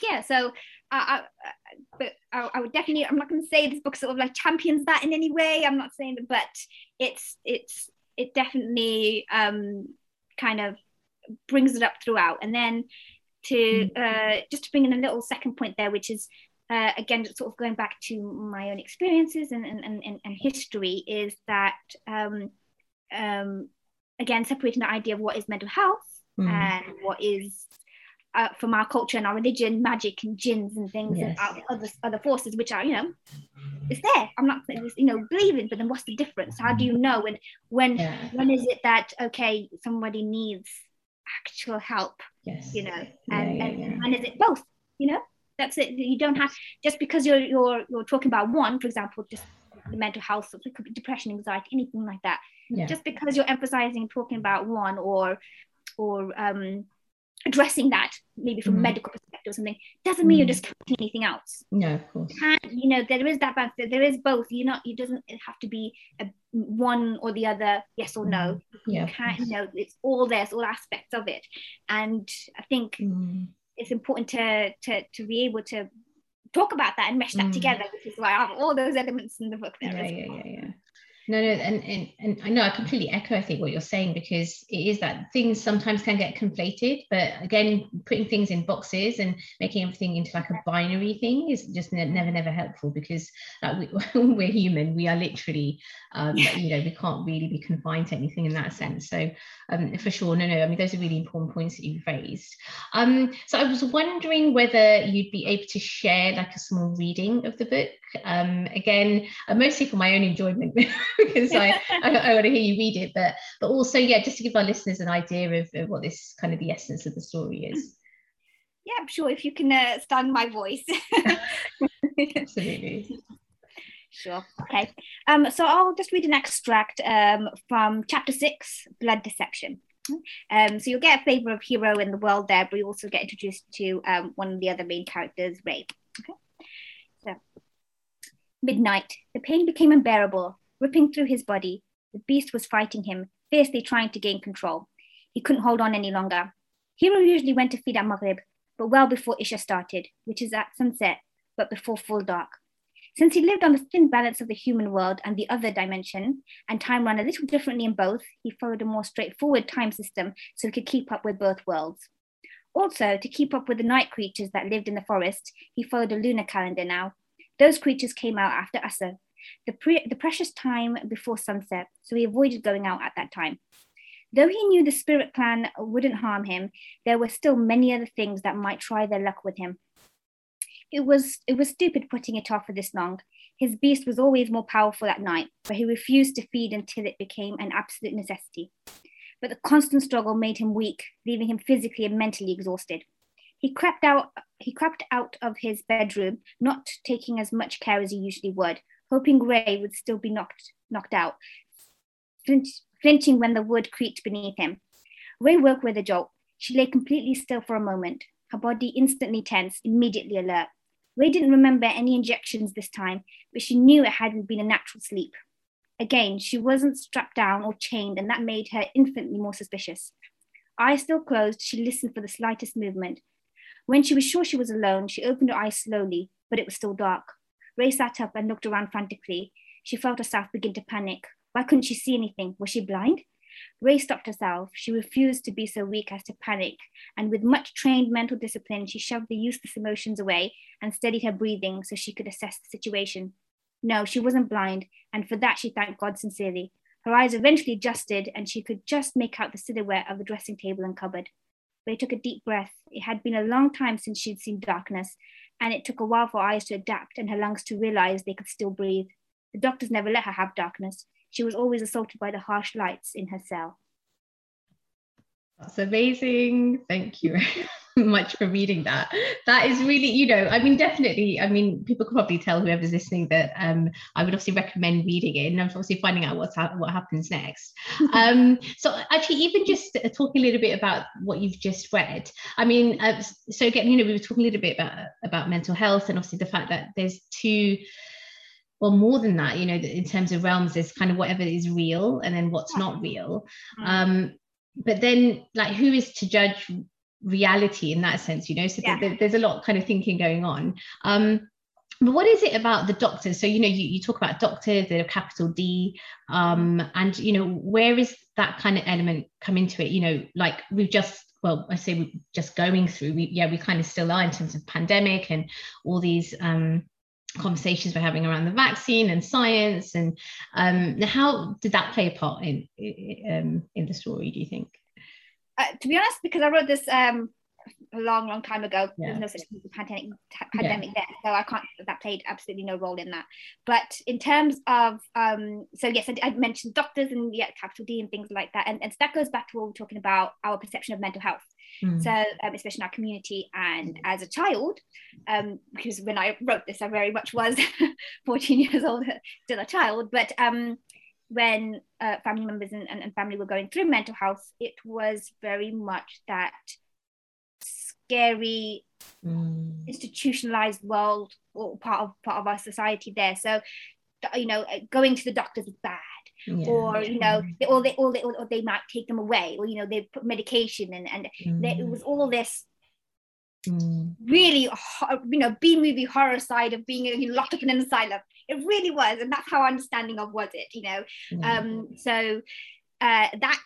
Speaker 2: yeah.
Speaker 3: so I, I, I- but I, I would definitely i'm not going to say this book sort of like champions that in any way i'm not saying that but it's it's it definitely um kind of brings it up throughout and then to uh just to bring in a little second point there which is uh, again sort of going back to my own experiences and and, and, and history is that um um again separating the idea of what is mental health
Speaker 2: Mm.
Speaker 3: and what is uh, from our culture and our religion, magic and jinns and things
Speaker 2: Yes.
Speaker 3: and other other forces, which are you know, it's there. I'm not saying you know believing, but then what's the difference? How do you know when when
Speaker 2: yeah.
Speaker 3: when is it that okay somebody needs actual help,
Speaker 2: yes.
Speaker 3: you know, and
Speaker 2: yeah,
Speaker 3: and,
Speaker 2: yeah.
Speaker 3: and is it both? You know, that's it. You don't have just because you're you're you're talking about one, for example, just the mental health, it could be depression, anxiety, anything like that just because you're emphasizing talking about one or or um addressing that maybe from a
Speaker 2: Mhm.
Speaker 3: medical perspective or something doesn't mean you're
Speaker 2: Mhm.
Speaker 3: discounting anything else
Speaker 2: no, of course.
Speaker 3: you know there is that balance there is both you're not it doesn't have to be a one or the other yes or no
Speaker 2: Yeah.
Speaker 3: you can't you know it's all there it's all aspects of it and i think
Speaker 2: Mm.
Speaker 3: it's important to to to be able to talk about that and mesh that
Speaker 2: Mm.
Speaker 3: together which is why i have all those elements in the book there
Speaker 2: Yeah, yeah, yeah, yeah. No, no, and, and and I know I completely echo. I think what you're saying because it is that things sometimes can get conflated, but again, putting things in boxes and making everything into like a binary thing is just ne- never, never helpful because like we, we're human. We are literally, um, you know, we can't really be confined to anything in that sense. So, um, for sure, no, no. I mean, those are really important points that you've raised. Um, so I was wondering whether you'd be able to share like a small reading of the book. Um, again, uh, mostly for my own enjoyment. because I, I, I, want to hear you read it, but but also yeah, just to give our listeners an idea of, of what this kind of the essence of the story is.
Speaker 3: Yeah, I'm sure if you can uh, stand my voice.
Speaker 2: Absolutely.
Speaker 3: Sure. Okay. Um, so I'll just read an extract um, from chapter six, blood deception. Um, so you'll get a flavor of hero in the world there, but you also get introduced to um, one of the other main characters, Ray. Okay. Midnight, the pain became unbearable. Ripping through his body, the beast was fighting him, fiercely trying to gain control. He couldn't hold on any longer. Hero usually went to feed at Maghrib, but well before Isha started, which is at sunset, but before full dark. Since he lived on the thin balance of the human world and the other dimension, and time ran a little differently in both, he followed a more straightforward time system so he could keep up with both worlds. Also, to keep up with the night creatures that lived in the forest, he followed a lunar calendar now. Those creatures came out after Asr, the, pre- the precious time before sunset, so he avoided going out at that time. Though he knew the spirit clan wouldn't harm him, there were still many other things that might try their luck with him. It was it was stupid putting it off for this long. His beast was always more powerful at night, but he refused to feed until it became an absolute necessity. But the constant struggle made him weak, leaving him physically and mentally exhausted. He crept out he crept out of his bedroom, not taking as much care as he usually would, hoping Ray would still be knocked, knocked out, flinching when the wood creaked beneath him. Ray woke with a jolt. She lay completely still for a moment, her body instantly tense, immediately alert. Ray didn't remember any injections this time, but she knew it hadn't been a natural sleep. Again, she wasn't strapped down or chained, and that made her infinitely more suspicious. Eyes still closed, she listened for the slightest movement. When she was sure she was alone, she opened her eyes slowly, but it was still dark. Ray sat up and looked around frantically. She felt herself begin to panic. Why couldn't she see anything? Was she blind? Ray stopped herself. She refused to be so weak as to panic, and with much trained mental discipline, she shoved the useless emotions away and steadied her breathing so she could assess the situation. No, she wasn't blind, and for that she thanked God sincerely. Her eyes eventually adjusted, and she could just make out the silhouette of the dressing table and cupboard. Ray took a deep breath. It had been a long time since she'd seen darkness, and it took a while for her eyes to adapt and her lungs to realize they could still breathe. The doctors never let her have darkness. She was always assaulted by the harsh lights in her cell.
Speaker 2: That's amazing. Thank you much for reading that. That is really, you know, I mean, definitely, I mean, people can probably tell whoever's listening that um, I would obviously recommend reading it and I'm obviously finding out what's ha- what happens next. um, so actually, even just talking a little bit about what you've just read, I mean, uh, so again, you know, we were talking a little bit about, about mental health and obviously the fact that there's two well more than that you know in terms of realms there's kind of whatever is real and then what's not real mm. um but then like who is to judge reality in that sense you know? So yeah. there's a lot kind of thinking going on. Um but what is it about the doctors? So you know you, you talk about doctors they're capital d um and you know where is that kind of element come into it? You know like we've just well i say we're just going through we, yeah we kind of still are in terms of pandemic and all these um conversations we're having around the vaccine and science and um, how did that play a part in um, in the story do you think
Speaker 3: uh, to be honest because i wrote this um, a long long time ago yeah. there's no such thing as pandemic pandemic yeah. there so i can't that played absolutely no role in that but in terms of um so yes i, I mentioned doctors and yeah capital d and things like that and, and so that goes back to what we're talking about our perception of mental health Mm. So, um, especially in our community, and as a child, um, because when I wrote this, I very much was 14 years old, still a child. But um, when uh, family members and, and, and family were going through mental health, it was very much that scary mm. institutionalized world or part of part of our society there. So, you know, going to the doctors is bad yeah. or you know they, or they or they or they might take them away or you know they put medication and and mm. it was all this mm. really, you know, B movie horror side of being you know, locked up in an asylum. It really was, and that's how understanding of was it, you know. Mm. Um, so uh, that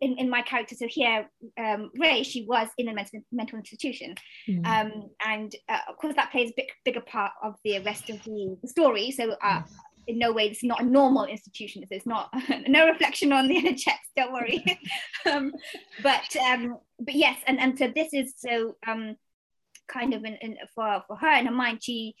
Speaker 3: in, in my character, so here, um, Ray, she was in a mental, mental institution. Mm. Um, and uh, of course, that plays a big, bigger part of the rest of the, the story. So, uh, in no way, this is not a normal institution. It's not no reflection on the NHS, don't worry. um, but, um, but yes, and, and so this is so um, kind of in, in, for, for her in her mind, she,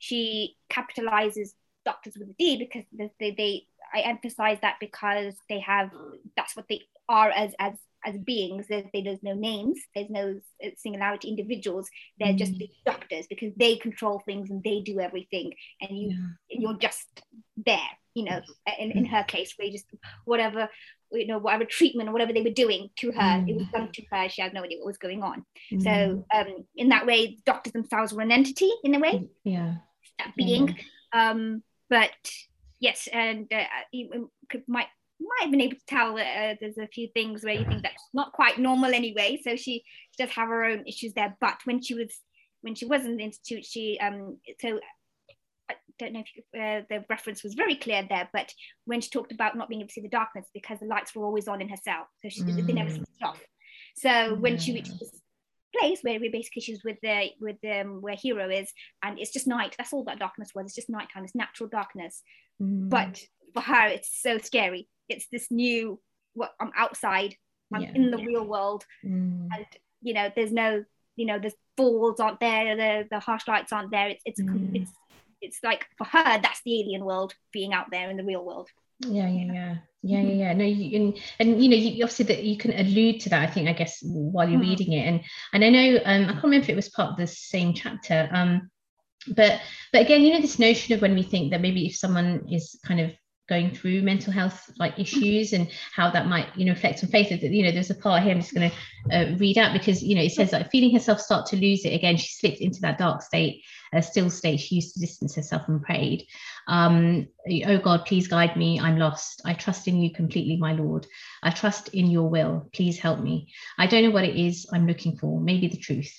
Speaker 3: she capitalizes doctors with a D because they, they, they I emphasize that because they have that's what they are as as as beings. There's, there's no names. There's no singularity individuals. They're mm. just doctors because they control things and they do everything. And you yeah. you're just there you know in, in her case where just whatever you know whatever treatment or whatever they were doing to her mm. it was done to her. She had no idea what was going on. Mm. so um in that way doctors themselves were an entity in a way.
Speaker 2: Yeah
Speaker 3: that being um but yes and uh, you could, might might have been able to tell that uh, there's a few things where you think that's not quite normal anyway. So she, does have her own issues there. But when she was when she was in the institute, she um so I don't know if you, uh, the reference was very clear there, but when she talked about not being able to see the darkness because the lights were always on in her cell, so she mm. they never switched off. So when she reached this place where we basically she's with the with um, where hero is, and it's just night. That's all that darkness was. It's just nighttime. It's natural darkness. Mm. But for her, it's so scary it's this new what I'm outside, I'm yeah. in the real world, mm. and you know, there's no, you know, the falls aren't there, the the harsh lights aren't there. It's it's mm. it's it's like for her, that's the alien world being out there in the real world.
Speaker 2: Yeah, yeah, yeah. Yeah, yeah, yeah. No, you, and and you know, you, obviously that you can allude to that. I think, I guess, while you're mm. reading it, and and I know, um, I can't remember if it was part of the same chapter, um, but but again, you know, this notion of when we think that maybe if someone is kind of going through mental health like issues and how that might you know affect on faith that you know there's a part here i'm just going to uh, read out because you know it says like feeling herself start to lose it again she slipped into that dark state a still state she used to distance herself and prayed um, oh god please guide me i'm lost i trust in you completely my lord i trust in your will please help me i don't know what it is i'm looking for maybe the truth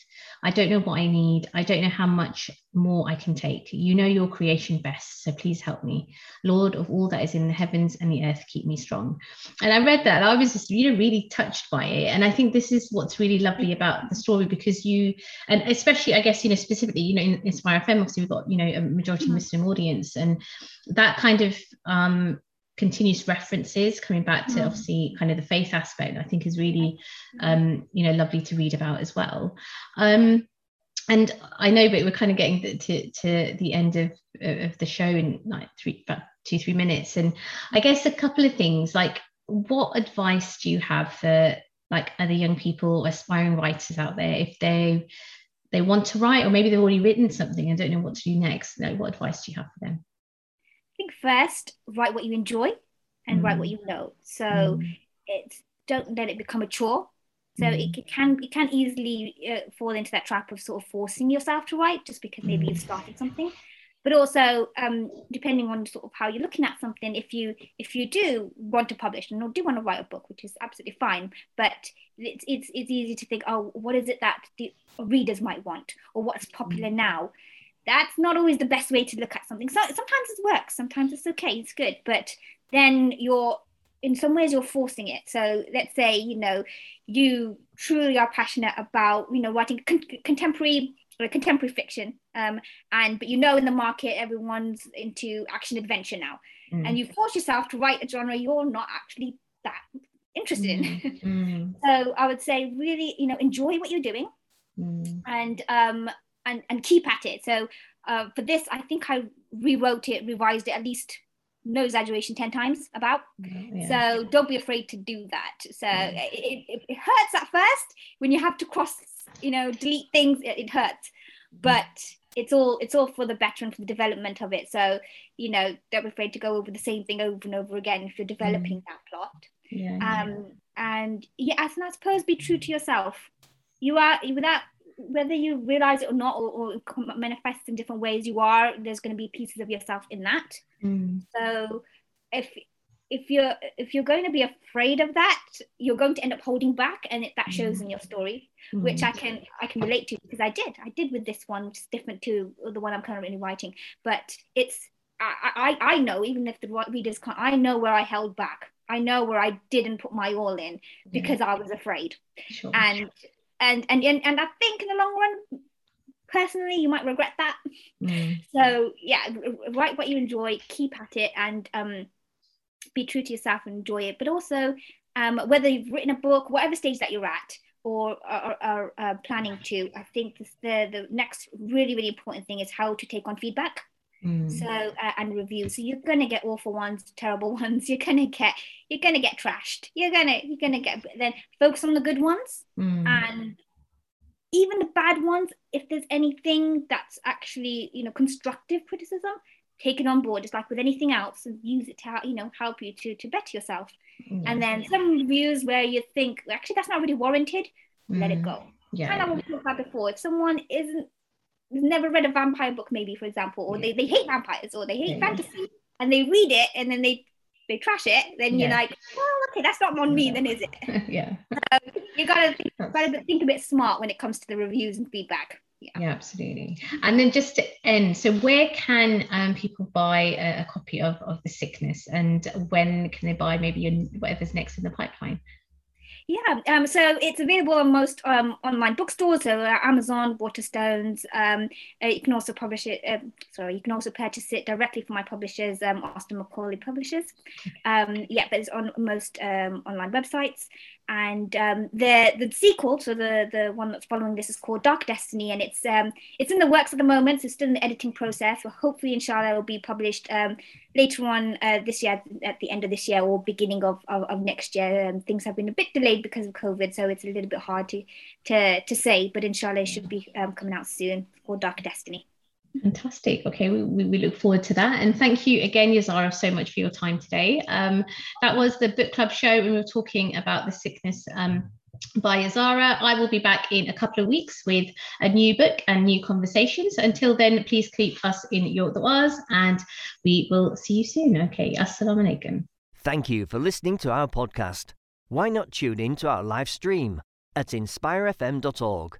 Speaker 2: I don't know what I need. I don't know how much more I can take. You know your creation best, so please help me. Lord of all that is in the heavens and the earth, keep me strong. And I read that, I was just, you know, really touched by it. And I think this is what's really lovely about the story because you, and especially, I guess, you know, specifically, you know, in Inspire FM, obviously, we've got, you know, a majority mm-hmm. Muslim audience, and that kind of um, continuous references coming back to mm. obviously kind of the faith aspect i think is really um you know lovely to read about as well um and i know but we're kind of getting to, to the end of, of the show in like three about two three minutes and i guess a couple of things like what advice do you have for like other young people aspiring writers out there if they they want to write or maybe they've already written something and don't know what to do next like what advice do you have for them I
Speaker 3: think first write what you enjoy and mm. write what mm. you know. So mm. it's don't let it become a chore. So mm. it, can it can easily uh, fall into that trap of sort of forcing yourself to write just because maybe you've mm. started something. But also, um, depending on sort of how you're looking at something, if you if you do want to publish and do want to write a book, which is absolutely fine, but it's it's, it's easy to think, oh, what is it that the readers might want, or what's popular mm. now? that's not always the best way to look at something. So sometimes it works, sometimes it's okay, it's good, but then you're in some ways you're forcing it. So let's say you know you truly are passionate about you know writing con- contemporary or contemporary fiction, um, and but you know in the market everyone's into action adventure now, mm. and you force yourself to write a genre you're not actually that interested in. Mm. mm. so I would say really you know enjoy what you're doing. Mm. And um, and, and keep at it. So uh, for this, I think I rewrote it, revised it at least no exaggeration 10 times about yeah. so don't be afraid to do that so yeah. it, it, it, hurts at first when you have to cross you know delete things it, it hurts but it's all it's all for the better and for the development of it so you know don't be afraid to go over the same thing over and over again if you're developing mm. that plot
Speaker 2: yeah,
Speaker 3: um and yeah and i suppose be true to yourself you are without whether you realize it or not, or, or manifests in different ways, you are there's going to be pieces of yourself in that.
Speaker 2: Mm.
Speaker 3: So if if you're if you're going to be afraid of that you're going to end up holding back and it, that shows mm. in your story mm. which i can i can relate to because i did i did with this one which is different to the one i'm currently writing but it's i i, I know even if the readers can't i know where i held back i know where i didn't put my all in because yeah. i was afraid sure. and, and and and and i think in the long run personally you might regret that mm. so yeah write what you enjoy keep at it and um be true to yourself and enjoy it. But also um, whether you've written a book whatever stage that you're at or are, uh, planning to i think the, the next really really important thing is how to take on feedback. Mm. so uh, and reviews. So you're gonna get awful ones terrible ones. You're gonna get you're gonna get trashed. You're gonna you're gonna get then focus on the good ones. Mm. and even the bad ones if there's anything that's actually you know constructive criticism take it on board just like with anything else and use it to you know help you to to better yourself yeah. and then some reviews where you think actually that's not really warranted mm. let it mm. go yeah kind of what we talked about before if someone isn't never read a vampire book maybe for example or yeah. they, they hate vampires or they hate yeah. fantasy and they read it and then they they trash it then you're like well okay that's not on me then is
Speaker 2: it yeah
Speaker 3: so you gotta think, gotta think a bit smart when it comes to the reviews and feedback
Speaker 2: yeah. yeah. absolutely and then just to end so where can um, people buy a, a, copy of, of the sickness and when can they buy maybe your, whatever's next in the pipeline
Speaker 3: yeah, um, so it's available on most um, online bookstores, so uh, Amazon, Waterstones. Um, uh, you can also publish it. Uh, sorry, you can also purchase it directly from my publishers, um, Austin Macauley Publishers. Um, yeah, but it's on most um, online websites. And um, the the sequel, so the the one that's following this, is called Dark Destiny, and it's um, it's in the works at the moment. So still in the editing process. But hopefully, inshallah, it will be published um, later on uh, this year, at the end of this year or beginning of, of, of next year. Um, things have been a bit delayed because of COVID, so it's a little bit hard to to, to say. But inshallah, it should be um, coming out soon for Dark Destiny.
Speaker 2: Fantastic. Okay, we, we look forward to that. And thank you again, Yazarah, so much for your time today. Um, that was the book club show, and we were talking about the sickness um, by Yazarah. I will be back in a couple of weeks with a new book and new conversations. Until then, please keep us in your du'as and we will see you soon. Okay, assalamu alaikum.
Speaker 1: Thank you for listening to our podcast. Why not tune in to our live stream at inspirefm.org